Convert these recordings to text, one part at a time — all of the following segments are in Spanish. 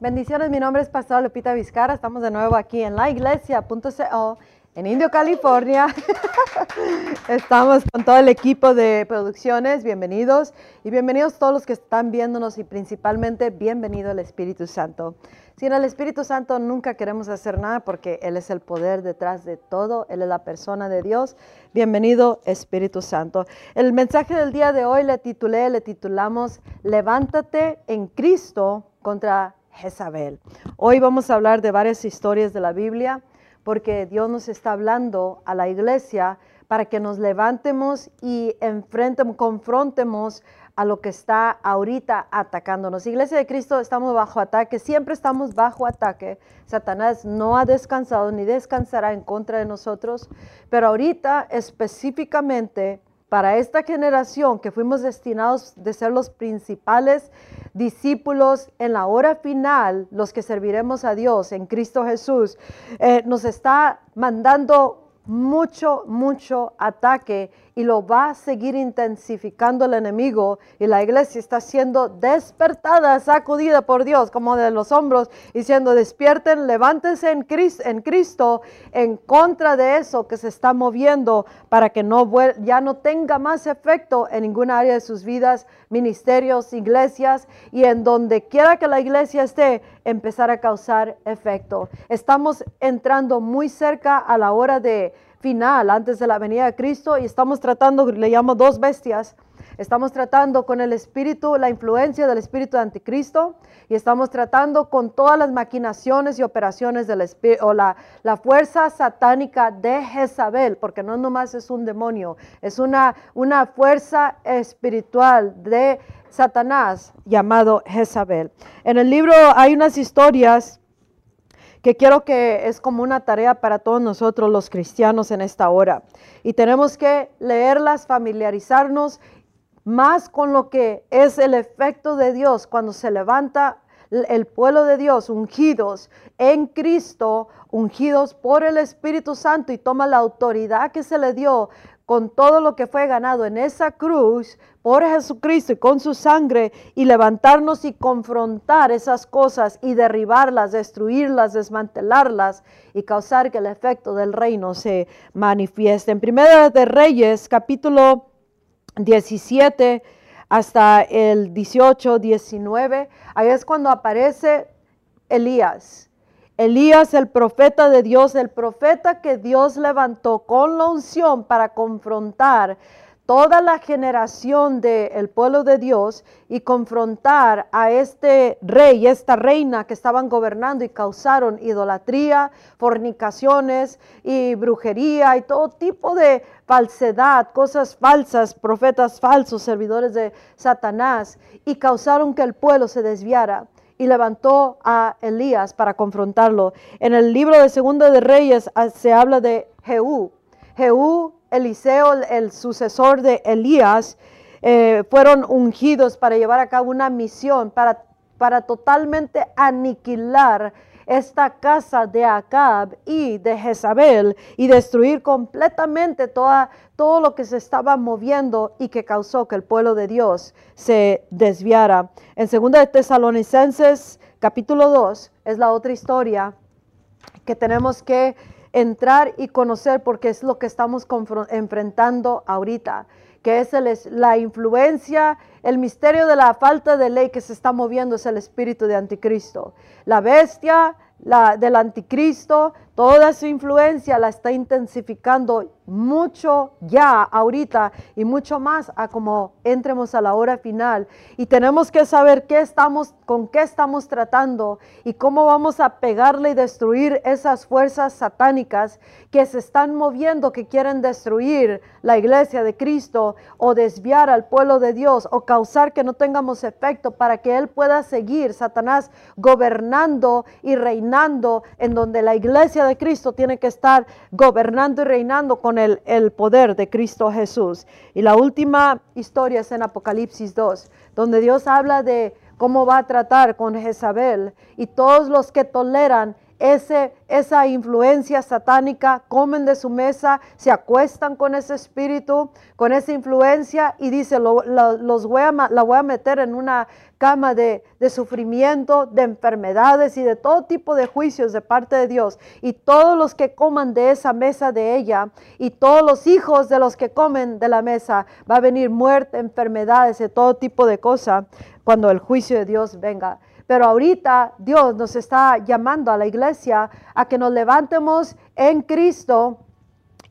Bendiciones, mi nombre es Pastor Lupita Vizcara. Estamos de nuevo aquí en la iglesia.co en Indio, California. Estamos con todo el equipo de producciones. Bienvenidos y bienvenidos todos los que están viéndonos y principalmente bienvenido al Espíritu Santo. Sin el Espíritu Santo nunca queremos hacer nada porque Él es el poder detrás de todo. Él es la persona de Dios. Bienvenido Espíritu Santo. El mensaje del día de hoy le titulé, le titulamos Levántate en Cristo contra Hoy vamos a hablar de varias historias de la Biblia porque Dios nos está hablando a la iglesia para que nos levantemos y confrontemos a lo que está ahorita atacándonos. Iglesia de Cristo, estamos bajo ataque, siempre estamos bajo ataque. Satanás no ha descansado ni descansará en contra de nosotros, pero ahorita específicamente para esta generación que fuimos destinados de ser los principales discípulos en la hora final, los que serviremos a Dios en Cristo Jesús, eh, nos está mandando mucho, mucho ataque y lo va a seguir intensificando el enemigo y la iglesia está siendo despertada, sacudida por Dios como de los hombros, diciendo despierten, levántense en Cristo, en Cristo en contra de eso que se está moviendo para que no ya no tenga más efecto en ninguna área de sus vidas, ministerios, iglesias y en donde quiera que la iglesia esté, empezar a causar efecto. Estamos entrando muy cerca a la hora de final antes de la venida de Cristo y estamos tratando, le llamo dos bestias, estamos tratando con el espíritu, la influencia del espíritu de anticristo y estamos tratando con todas las maquinaciones y operaciones del espíritu o la, la, fuerza satánica de Jezabel, porque no nomás es un demonio, es una, una fuerza espiritual de Satanás llamado Jezabel. En el libro hay unas historias que quiero que es como una tarea para todos nosotros los cristianos en esta hora. Y tenemos que leerlas, familiarizarnos más con lo que es el efecto de Dios cuando se levanta el pueblo de Dios, ungidos en Cristo, ungidos por el Espíritu Santo y toma la autoridad que se le dio con todo lo que fue ganado en esa cruz por Jesucristo y con su sangre y levantarnos y confrontar esas cosas y derribarlas, destruirlas, desmantelarlas y causar que el efecto del reino se manifieste. En Primera de Reyes, capítulo 17 hasta el 18, 19, ahí es cuando aparece Elías. Elías, el profeta de Dios, el profeta que Dios levantó con la unción para confrontar toda la generación del pueblo de Dios y confrontar a este rey, esta reina que estaban gobernando y causaron idolatría, fornicaciones y brujería y todo tipo de falsedad, cosas falsas, profetas falsos, servidores de Satanás y causaron que el pueblo se desviara y levantó a Elías para confrontarlo. En el libro de Segundo de Reyes ah, se habla de Jehú. Jehú, Eliseo, el sucesor de Elías, eh, fueron ungidos para llevar a cabo una misión, para, para totalmente aniquilar esta casa de Acab y de Jezabel y destruir completamente toda, todo lo que se estaba moviendo y que causó que el pueblo de Dios se desviara. En 2 de Tesalonicenses capítulo 2 es la otra historia que tenemos que entrar y conocer porque es lo que estamos enfrentando ahorita, que es la influencia, el misterio de la falta de ley que se está moviendo es el espíritu de anticristo. La bestia la, del anticristo, toda su influencia la está intensificando mucho ya ahorita y mucho más a como entremos a la hora final. Y tenemos que saber qué estamos con qué estamos tratando y cómo vamos a pegarle y destruir esas fuerzas satánicas que se están moviendo que quieren destruir la iglesia de Cristo o desviar al pueblo de Dios o causar que no tengamos efecto para que él pueda seguir Satanás gobernando y reinando en donde la iglesia de Cristo tiene que estar gobernando y reinando con el, poder de Cristo Jesús. Y la última historia es en Apocalipsis 2, donde Dios habla de cómo va a tratar con Jezabel y todos los que toleran ese, esa influencia satánica, comen de su mesa, se acuestan con ese espíritu, con esa influencia y dice, los voy a, la voy a meter en una cama de, sufrimiento, de enfermedades y de todo tipo de juicios de parte de Dios. Y todos los que coman de esa mesa de ella y todos los hijos de los que comen de la mesa, va a venir muerte, enfermedades y todo tipo de cosas cuando el juicio de Dios venga. Pero ahorita Dios nos está llamando a la iglesia a que nos levantemos en Cristo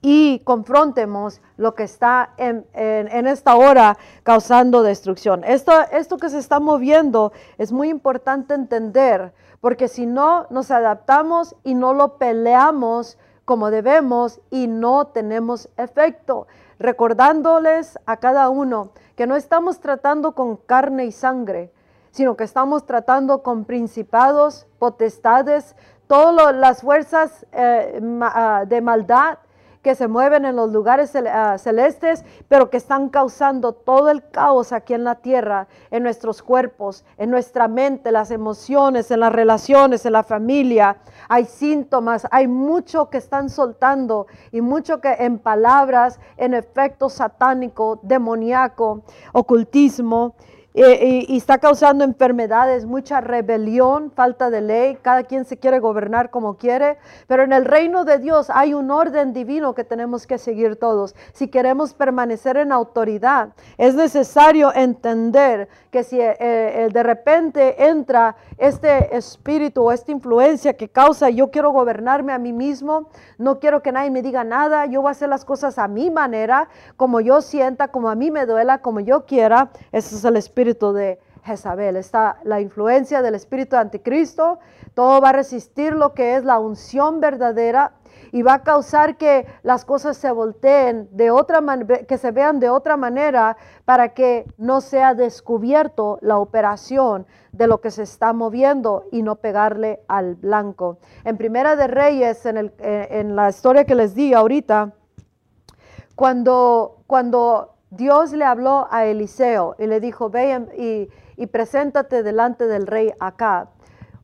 y confrontemos lo que está en, esta hora causando destrucción. Esto, esto que se está moviendo es muy importante entender, porque si no nos adaptamos y no lo peleamos como debemos y no tenemos efecto, recordándoles a cada uno que no estamos tratando con carne y sangre, sino que estamos tratando con principados, potestades, todas las fuerzas eh, ah, de maldad que se mueven en los lugares ah, celestes, pero que están causando todo el caos aquí en la tierra, en nuestros cuerpos, en nuestra mente, las emociones, en las relaciones, en la familia. Hay síntomas, hay mucho que están soltando y mucho que en palabras, en efecto satánico, demoníaco, ocultismo. Eh, y, está causando enfermedades, mucha rebelión, falta de ley, cada quien se quiere gobernar como quiere, pero en el reino de Dios hay un orden divino que tenemos que seguir todos. Si queremos permanecer en autoridad, es necesario entender que si eh, eh, de repente entra este espíritu o esta influencia que causa yo quiero gobernarme a mí mismo, no quiero que nadie me diga nada, yo voy a hacer las cosas a mi manera, como yo sienta, como a mí me duela, como yo quiera, ese es el espíritu de Jezabel, está la influencia del espíritu de anticristo, todo va a resistir lo que es la unción verdadera y va a causar que las cosas se volteen de otra manera, que se vean de otra manera para que no sea descubierto la operación de lo que se está moviendo y no pegarle al blanco. En Primera de Reyes, en, el, eh, en la historia que les di ahorita, cuando, cuando Dios le habló a Eliseo y le dijo, ve y, preséntate delante del rey acá.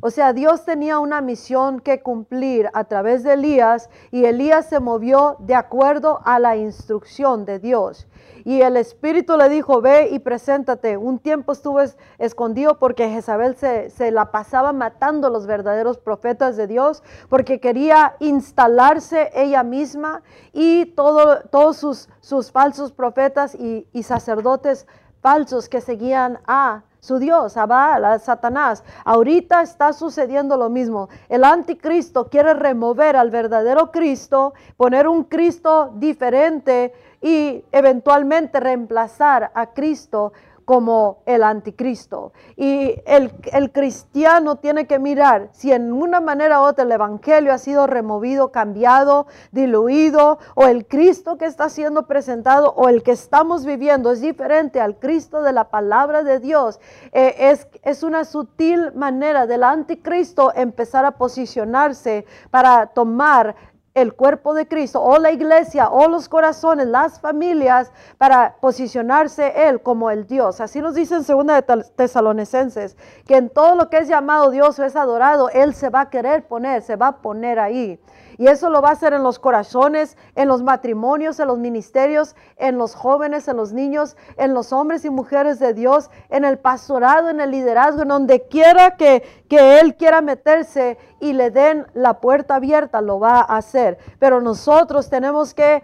O sea, Dios tenía una misión que cumplir a través de Elías y Elías se movió de acuerdo a la instrucción de Dios. Y el Espíritu le dijo, ve y preséntate. Un tiempo estuvo escondido porque Jezabel se, se, la pasaba matando a los verdaderos profetas de Dios, porque quería instalarse ella misma y todo, todos sus, sus falsos profetas y, y sacerdotes falsos que seguían a su Dios, a Satanás. Ahorita está sucediendo lo mismo. El anticristo quiere remover al verdadero Cristo, poner un Cristo diferente y eventualmente reemplazar a Cristo como el anticristo. Y el, cristiano tiene que mirar si en una manera u otra el evangelio ha sido removido, cambiado, diluido, o el Cristo que está siendo presentado o el que estamos viviendo es diferente al Cristo de la palabra de Dios. Eh, es, es una sutil manera del anticristo empezar a posicionarse para tomar el cuerpo de Cristo o la iglesia o los corazones, las familias, para posicionarse Él como el Dios. Así nos dice en segunda de Tesalonicenses, que en todo lo que es llamado Dios o es adorado, Él se va a querer poner, se va a poner ahí. Y eso lo va a hacer en los corazones, en los matrimonios, en los ministerios, en los jóvenes, en los niños, en los hombres y mujeres de Dios, en el pastorado, en el liderazgo, en donde quiera que, que Él quiera meterse y le den la puerta abierta, lo va a hacer. Pero nosotros tenemos que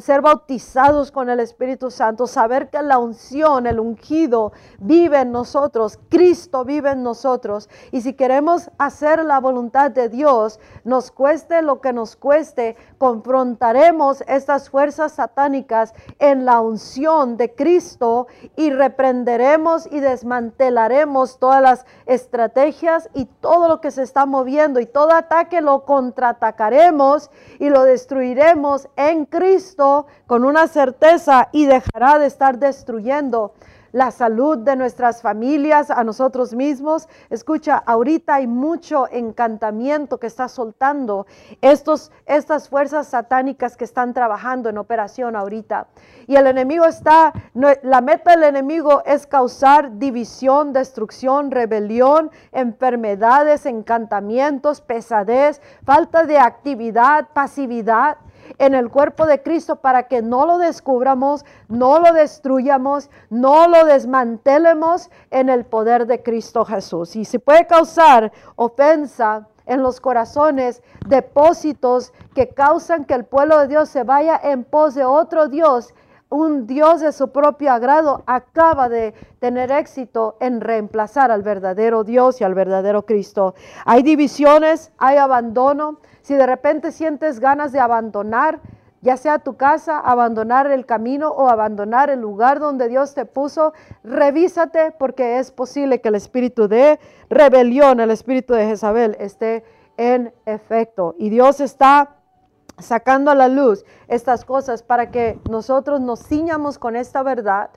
ser bautizados con el Espíritu Santo, saber que la unción, el ungido, vive en nosotros, Cristo vive en nosotros. Y si queremos hacer la voluntad de Dios, nos cueste lo que nos cueste, confrontaremos estas fuerzas satánicas en la unción de Cristo y reprenderemos y desmantelaremos todas las estrategias y todo lo que se está moviendo y todo ataque lo contraatacaremos y lo destruiremos en Cristo con una certeza y dejará de estar destruyendo la salud de nuestras familias, a nosotros mismos. Escucha, ahorita hay mucho encantamiento que está soltando estos, estas fuerzas satánicas que están trabajando en operación ahorita. Y el enemigo está, la meta del enemigo es causar división, destrucción, rebelión, enfermedades, encantamientos, pesadez, falta de actividad, pasividad en el cuerpo de Cristo para que no lo descubramos, no lo destruyamos, no lo desmantelemos en el poder de Cristo Jesús. Y si puede causar ofensa en los corazones, depósitos que causan que el pueblo de Dios se vaya en pos de otro Dios, un Dios de su propio agrado acaba de tener éxito en reemplazar al verdadero Dios y al verdadero Cristo. Hay divisiones, hay abandono, si de repente sientes ganas de abandonar, ya sea tu casa, abandonar el camino o abandonar el lugar donde Dios te puso, revísate porque es posible que el espíritu de rebelión, el espíritu de Jezabel esté en efecto. Y Dios está sacando a la luz estas cosas para que nosotros nos ciñamos con esta verdad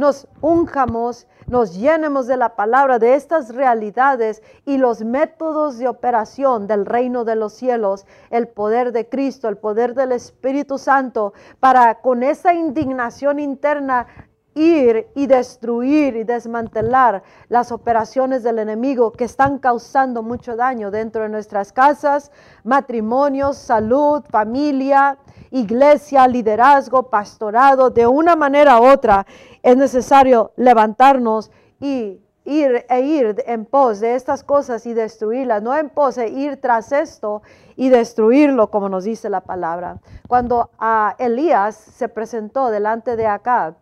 nos unjamos, nos llenemos de la palabra, de estas realidades y los métodos de operación del reino de los cielos, el poder de Cristo, el poder del Espíritu Santo, para con esa indignación interna ir y destruir y desmantelar las operaciones del enemigo que están causando mucho daño dentro de nuestras casas, matrimonios, salud, familia, iglesia, liderazgo, pastorado, de una manera u otra es necesario levantarnos y ir e ir en pos de estas cosas y destruirlas, no en pos de ir tras esto y destruirlo, como nos dice la palabra. Cuando a Elías se presentó delante de Acab,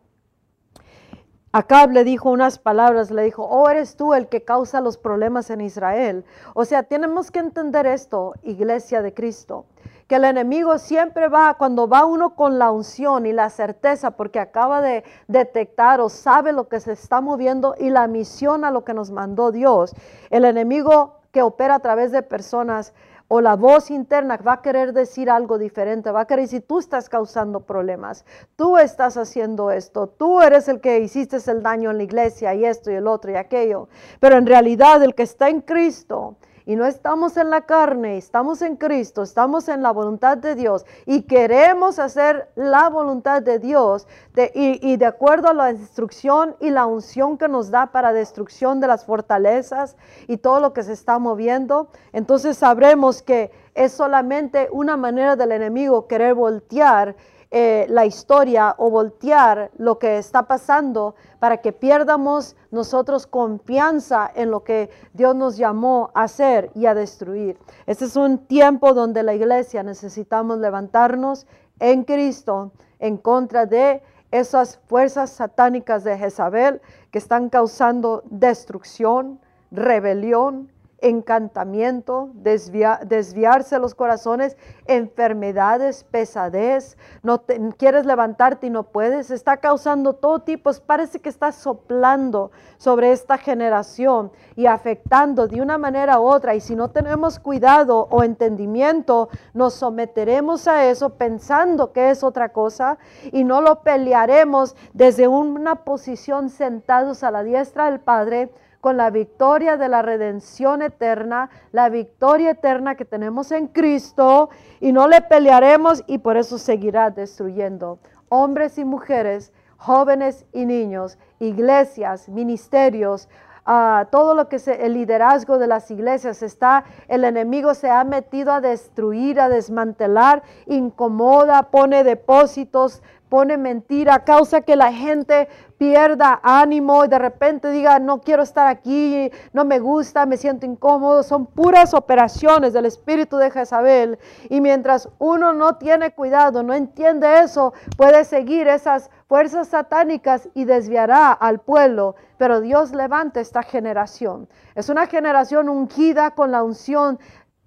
Acab le dijo unas palabras, le dijo, oh, eres tú el que causa los problemas en Israel. O sea, tenemos que entender esto, iglesia de Cristo que el enemigo siempre va, cuando va uno con la unción y la certeza, porque acaba de detectar o sabe lo que se está moviendo y la misión a lo que nos mandó Dios, el enemigo que opera a través de personas o la voz interna va a querer decir algo diferente, va a querer decir, tú estás causando problemas, tú estás haciendo esto, tú eres el que hiciste el daño en la iglesia y esto y el otro y aquello. Pero en realidad el que está en Cristo, y no estamos en la carne, estamos en Cristo, estamos en la voluntad de Dios y queremos hacer la voluntad de Dios y, y de acuerdo a la instrucción y la unción que nos da para destrucción de las fortalezas y todo lo que se está moviendo, entonces sabremos que es solamente una manera del enemigo querer voltear eh, la historia o voltear lo que está pasando para que pierdamos nosotros confianza en lo que Dios nos llamó a hacer y a destruir. Este es un tiempo donde la iglesia necesitamos levantarnos en Cristo en contra de esas fuerzas satánicas de Jezabel que están causando destrucción, rebelión, encantamiento, desviarse los corazones, enfermedades, pesadez, no quieres levantarte y no puedes, está causando todo tipo, parece que está soplando sobre esta generación y afectando de una manera u otra. Y si no tenemos cuidado o entendimiento, nos someteremos a eso pensando que es otra cosa y no lo pelearemos desde una posición sentados a la diestra del Padre con la victoria de la redención eterna, la victoria eterna que tenemos en Cristo y no le pelearemos y por eso seguirá destruyendo hombres y mujeres, jóvenes y niños, iglesias, ministerios, uh, todo lo que es el liderazgo de las iglesias está, el enemigo se ha metido a destruir, a desmantelar, incomoda, pone depósitos, pone mentira, causa que la gente pierda ánimo y de repente diga, no quiero estar aquí, no me gusta, me siento incómodo. Son puras operaciones del espíritu de Jezabel. Y mientras uno no tiene cuidado, no entiende eso, puede seguir esas fuerzas satánicas y desviará al pueblo. Pero Dios levanta esta generación. Es una generación ungida con la unción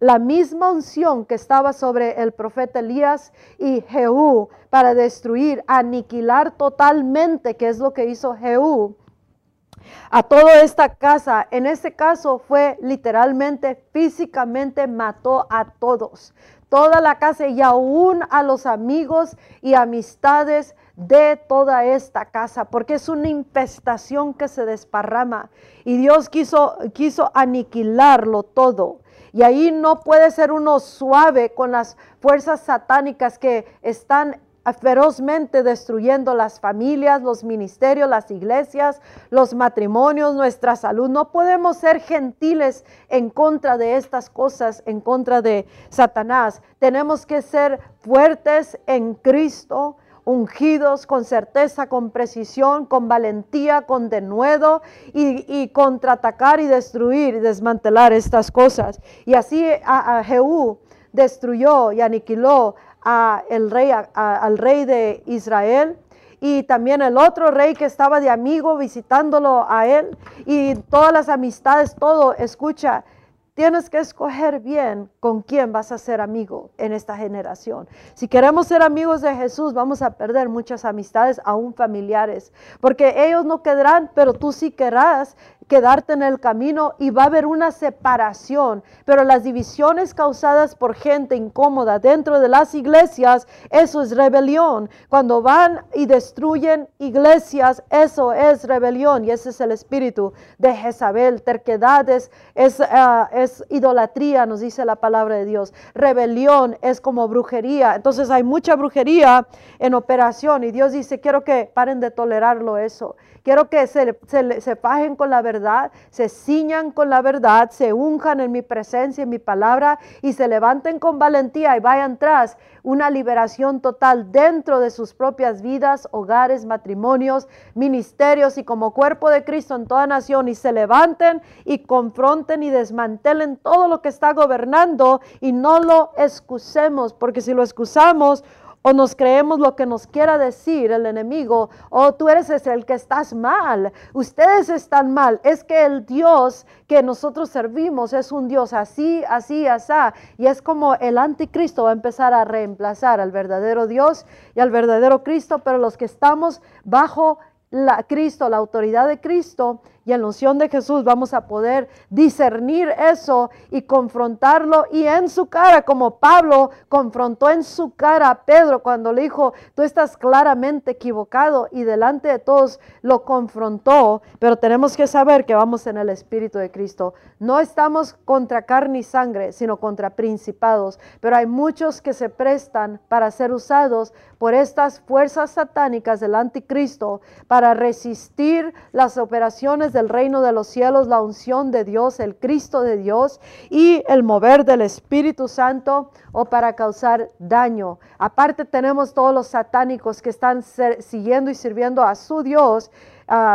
la misma unción que estaba sobre el profeta Elías y Jehú para destruir, aniquilar totalmente, que es lo que hizo Jehú, a toda esta casa. En este caso fue literalmente, físicamente mató a todos. Toda la casa y aún a los amigos y amistades de toda esta casa, porque es una infestación que se desparrama. Y Dios quiso, quiso aniquilarlo todo. Y ahí no puede ser uno suave con las fuerzas satánicas que están ferozmente destruyendo las familias, los ministerios, las iglesias, los matrimonios, nuestra salud. No podemos ser gentiles en contra de estas cosas, en contra de Satanás. Tenemos que ser fuertes en Cristo, ungidos con certeza, con precisión, con valentía, con denuedo y, contraatacar y destruir y desmantelar estas cosas. Y así a, Jehú destruyó y aniquiló a el rey, al rey de Israel y también el otro rey que estaba de amigo visitándolo a él y todas las amistades, todo, escucha, Tienes que escoger bien con quién vas a ser amigo en esta generación. Si queremos ser amigos de Jesús, vamos a perder muchas amistades, aún familiares, porque ellos no quedarán, pero tú sí querrás quedarte en el camino y va a haber una separación. Pero las divisiones causadas por gente incómoda dentro de las iglesias, eso es rebelión. Cuando van y destruyen iglesias, eso es rebelión y ese es el espíritu de Jezabel. Terquedades es, ah, es idolatría, nos dice la palabra de Dios. Rebelión es como brujería. Entonces hay mucha brujería en operación y Dios dice, quiero que paren de tolerarlo eso. Quiero que se, se, se fajen con la verdad, se ciñan con la verdad, se unjan en mi presencia, en mi palabra y se levanten con valentía y vayan tras una liberación total dentro de sus propias vidas, hogares, matrimonios, ministerios y como cuerpo de Cristo en toda nación y se levanten y confronten y desmantelen todo lo que está gobernando y no lo excusemos, porque si lo excusamos, o nos creemos lo que nos quiera decir el enemigo, o tú eres el que estás mal, ustedes están mal, es que el Dios que nosotros servimos es un Dios así, así, así, y es como el anticristo va a empezar a reemplazar al verdadero Dios y al verdadero Cristo, pero los que estamos bajo la Cristo, la autoridad de Cristo, y en la unción de Jesús vamos a poder discernir eso y confrontarlo y en su cara, como Pablo confrontó en su cara a Pedro cuando le dijo, tú estás claramente equivocado y delante de todos lo confrontó, pero tenemos que saber que vamos en el Espíritu de Cristo. No estamos contra carne y sangre, sino contra principados, pero hay muchos que se prestan para ser usados por estas fuerzas satánicas del anticristo para resistir las operaciones del reino de los cielos, la unción de Dios, el Cristo de Dios y el mover del Espíritu Santo o para causar daño. Aparte tenemos todos los satánicos que están siguiendo y sirviendo a su Dios,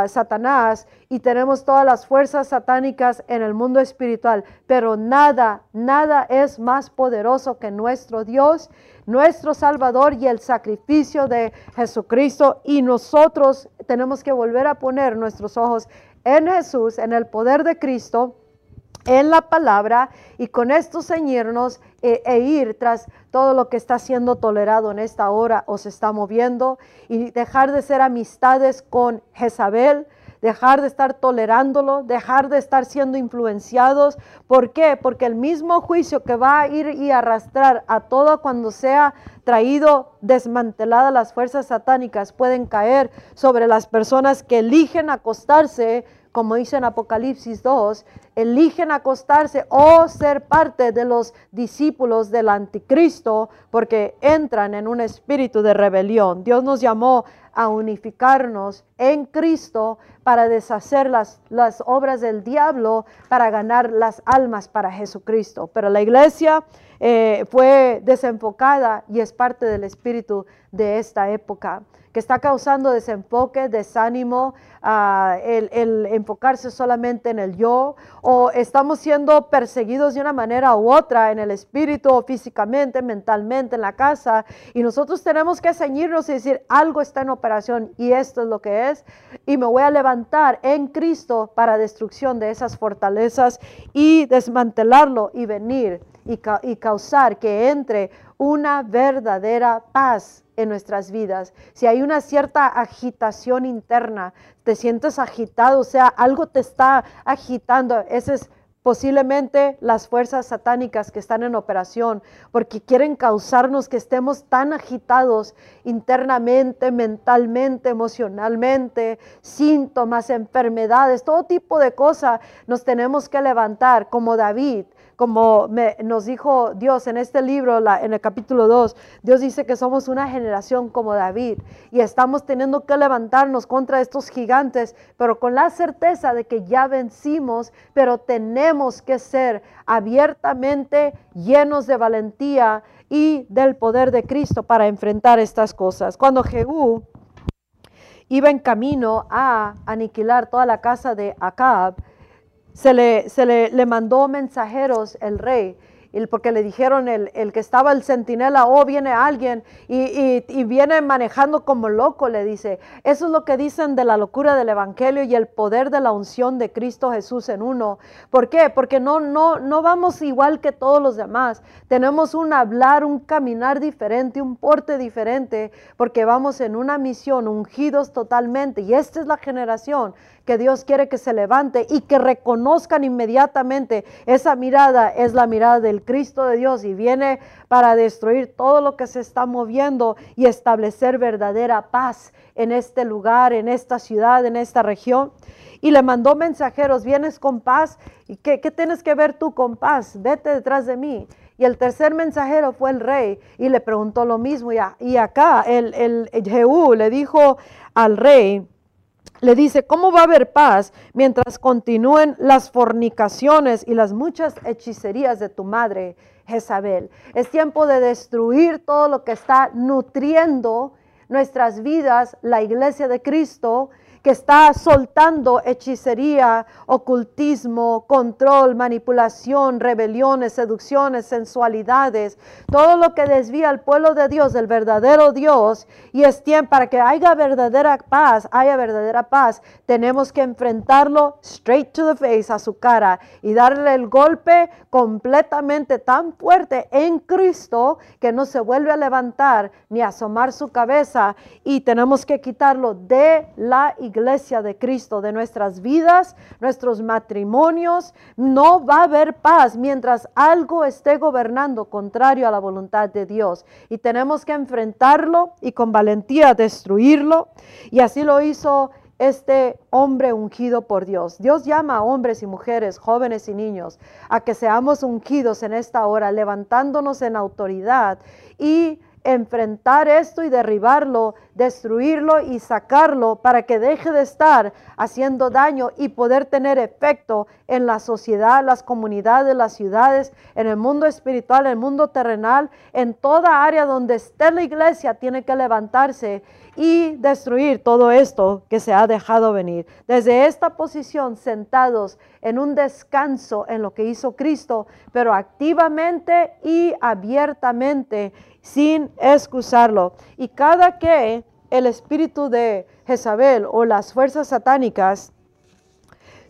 Satanás, y tenemos todas las fuerzas satánicas en el mundo espiritual, pero nada, nada es más poderoso que nuestro Dios nuestro Salvador y el sacrificio de Jesucristo y nosotros tenemos que volver a poner nuestros ojos en Jesús, en el poder de Cristo, en la palabra y con esto ceñirnos e, e, ir tras todo lo que está siendo tolerado en esta hora o se está moviendo y dejar de ser amistades con Jezabel, dejar de estar tolerándolo, dejar de estar siendo influenciados. ¿Por qué? Porque el mismo juicio que va a ir y arrastrar a todo cuando sea traído, desmantelada las fuerzas satánicas, pueden caer sobre las personas que eligen acostarse como dice en Apocalipsis 2, eligen acostarse o ser parte de los discípulos del anticristo porque entran en un espíritu de rebelión. Dios nos llamó a unificarnos en Cristo para deshacer las, las obras del diablo, para ganar las almas para Jesucristo. Pero la iglesia eh, fue desenfocada y es parte del espíritu de esta época que está causando desenfoque, desánimo, ah, el, enfocarse solamente en el yo, o estamos siendo perseguidos de una manera u otra en el espíritu, o físicamente, mentalmente, en la casa, y nosotros tenemos que ceñirnos y decir, algo está en operación y esto es lo que es, y me voy a levantar en Cristo para destrucción de esas fortalezas y desmantelarlo y venir y, y causar que entre una verdadera paz en nuestras vidas, si hay una cierta agitación interna, te sientes agitado, o sea, algo te está agitando, ese es posiblemente las fuerzas satánicas que están en operación, porque quieren causarnos que estemos tan agitados internamente, mentalmente, emocionalmente, síntomas, enfermedades, todo tipo de cosas. Nos tenemos que levantar como David como nos dijo Dios en este libro, en el capítulo 2, Dios dice que somos una generación como David y estamos teniendo que levantarnos contra estos gigantes, pero con la certeza de que ya vencimos, pero tenemos que ser abiertamente llenos de valentía y del poder de Cristo para enfrentar estas cosas. Cuando Jehú iba en camino a aniquilar toda la casa de Acab, se le, se le, mandó mensajeros el rey porque le dijeron el, el, que estaba el centinela, oh, viene alguien y, y, viene manejando como loco, le dice. Eso es lo que dicen de la locura del Evangelio y el poder de la unción de Cristo Jesús en uno. ¿Por qué? Porque no, no, no vamos igual que todos los demás. Tenemos un hablar, un caminar diferente, un porte diferente, porque vamos en una misión, ungidos totalmente. Y esta es la generación que Dios quiere que se levante y que reconozcan inmediatamente esa mirada es la mirada del Cristo de Dios y viene para destruir todo lo que se está moviendo y establecer verdadera paz en este lugar, en esta ciudad, en esta región. Y le mandó mensajeros, vienes con paz. ¿Y qué, tienes que ver tú con paz? Vete detrás de mí. Y el tercer mensajero fue el rey y le preguntó lo mismo. Y, acá el, el, el Jehú le dijo al rey, le dice, ¿cómo va a haber paz mientras continúen las fornicaciones y las muchas hechicerías de tu madre Jezabel? Es tiempo de destruir todo lo que está nutriendo nuestras vidas, la iglesia de Cristo, que está soltando hechicería, ocultismo, control, manipulación, rebeliones, seducciones, sensualidades, todo lo que desvía al pueblo de Dios del verdadero Dios y es tiempo para que haya verdadera paz, haya verdadera paz, tenemos que enfrentarlo straight to the face, a su cara y darle el golpe completamente tan fuerte en Cristo que no se vuelve a levantar ni a asomar su cabeza y tenemos que quitarlo de la iglesia iglesia de Cristo, de nuestras vidas, nuestros matrimonios, no va a haber paz mientras algo esté gobernando contrario a la voluntad de Dios. Y tenemos que enfrentarlo y con valentía destruirlo. Y así lo hizo este hombre ungido por Dios. Dios llama a hombres y mujeres, jóvenes y niños, a que seamos ungidos en esta hora, levantándonos en autoridad y enfrentar esto y derribarlo, destruirlo y sacarlo para que deje de estar haciendo daño y poder tener efecto en la sociedad, las comunidades, las ciudades, en el mundo espiritual, en el mundo terrenal, en toda área donde esté la iglesia tiene que levantarse y destruir todo esto que se ha dejado venir. Desde esta posición, sentados en un descanso en lo que hizo Cristo, pero activamente y abiertamente sin excusarlo. Y cada que el espíritu de Jezabel o las fuerzas satánicas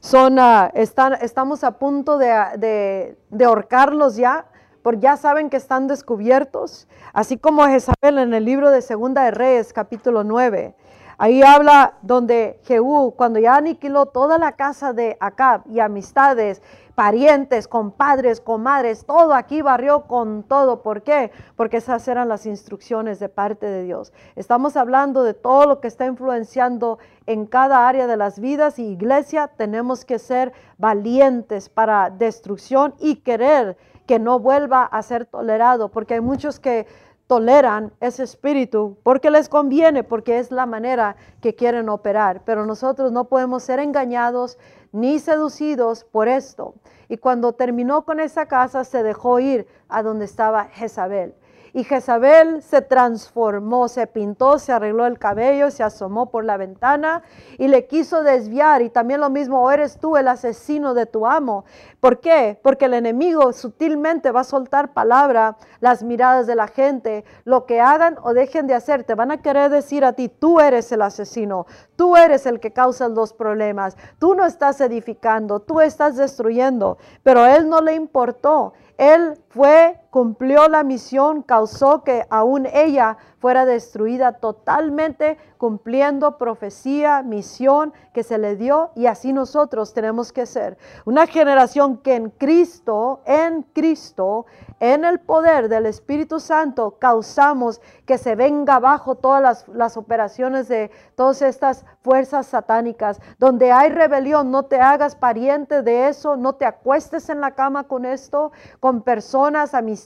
son, ah, están, estamos a punto de, de, ahorcarlos ya, porque ya saben que están descubiertos, así como Jezabel en el libro de Segunda Reyes, capítulo 9. Ahí habla donde Jehú, cuando ya aniquiló toda la casa de Acab y amistades, parientes, compadres, comadres, todo aquí barrió con todo. ¿Por qué? Porque esas eran las instrucciones de parte de Dios. Estamos hablando de todo lo que está influenciando en cada área de las vidas y iglesia. Tenemos que ser valientes para destrucción y querer que no vuelva a ser tolerado, porque hay muchos que toleran ese espíritu porque les conviene, porque es la manera que quieren operar. Pero nosotros no podemos ser engañados ni seducidos por esto. Y cuando terminó con esa casa, se dejó ir a donde estaba Jezabel. Y Jezabel se transformó, se pintó, se arregló el cabello, se asomó por la ventana y le quiso desviar. Y también lo mismo, o eres tú el asesino de tu amo. ¿Por qué? Porque el enemigo sutilmente va a soltar palabra, las miradas de la gente, lo que hagan o dejen de hacer. Te van a querer decir a ti, tú eres el asesino, tú eres el que causa los problemas, tú no estás edificando, tú estás destruyendo. Pero a él no le importó. Él fue, cumplió la misión, causó que aún ella fuera destruida totalmente, cumpliendo profecía, misión que se le dio y así nosotros tenemos que ser. Una generación que en Cristo, en Cristo, en el poder del Espíritu Santo, causamos que se venga abajo todas las, operaciones de todas estas fuerzas satánicas. Donde hay rebelión, no te hagas pariente de eso, no te acuestes en la cama con esto, con personas, amistades,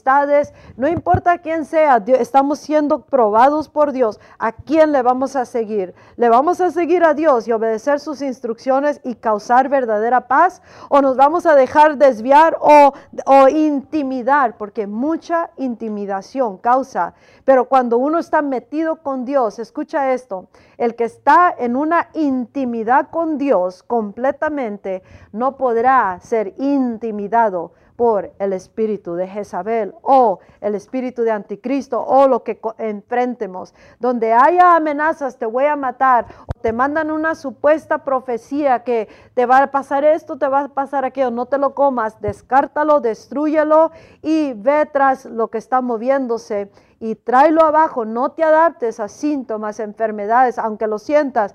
no importa quién sea, estamos siendo probados por Dios. ¿A quién le vamos a seguir? ¿Le vamos a seguir a Dios y obedecer sus instrucciones y causar verdadera paz? ¿O nos vamos a dejar desviar o, o intimidar? Porque mucha intimidación causa. Pero cuando uno está metido con Dios, escucha esto, el que está en una intimidad con Dios completamente no podrá ser intimidado por el espíritu de Jezabel o el espíritu de anticristo o lo que enfrentemos. Donde haya amenazas, te voy a matar. O te mandan una supuesta profecía que te va a pasar esto, te va a pasar aquello, no te lo comas, descártalo, destruyelo y ve tras lo que está moviéndose y tráelo abajo, no te adaptes a síntomas, enfermedades, aunque lo sientas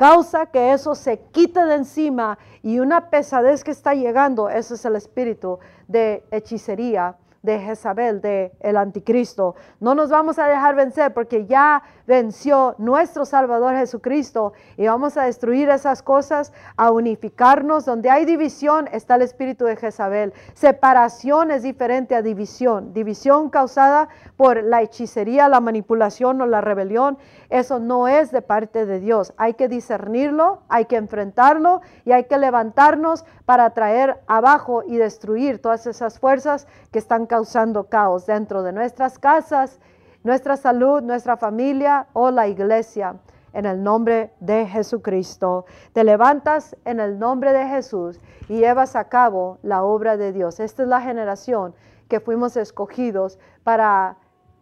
causa que eso se quite de encima y una pesadez que está llegando, ese es el espíritu de hechicería de Jezabel, de el anticristo. No nos vamos a dejar vencer porque ya venció nuestro Salvador Jesucristo y vamos a destruir esas cosas, a unificarnos. Donde hay división está el espíritu de Jezabel. Separación es diferente a división. División causada por la hechicería, la manipulación o la rebelión. Eso no es de parte de Dios. Hay que discernirlo, hay que enfrentarlo y hay que levantarnos para traer abajo y destruir todas esas fuerzas que están causando caos dentro de nuestras casas nuestra salud, nuestra familia o la iglesia. En el nombre de Jesucristo. Te levantas en el nombre de Jesús y llevas a cabo la obra de Dios. Esta es la generación que fuimos escogidos para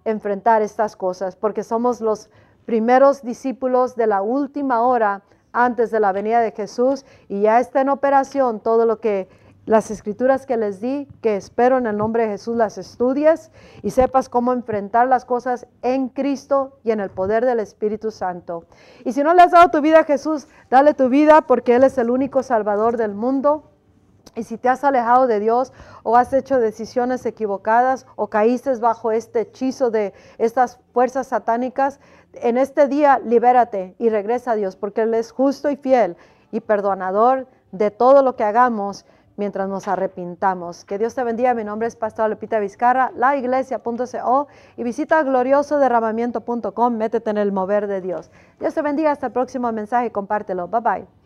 enfrentar estas cosas, porque somos los primeros discípulos de la última hora antes de la venida de Jesús y ya está en operación todo lo que las escrituras que les di, que espero en el nombre de Jesús las estudies y sepas cómo enfrentar las cosas en Cristo y en el poder del Espíritu Santo. Y si no le has dado tu vida a Jesús, dale tu vida porque Él es el único Salvador del mundo. Y si te has alejado de Dios o has hecho decisiones equivocadas o caíste bajo este hechizo de estas fuerzas satánicas, en este día libérate y regresa a Dios porque Él es justo y fiel y perdonador de todo lo que hagamos mientras nos arrepintamos. Que Dios te bendiga. Mi nombre es Pastor Lupita Vizcarra, laiglesia.co y visita gloriosoderramamiento.com. Métete en el mover de Dios. Dios te bendiga. Hasta el próximo mensaje. Compártelo. Bye bye.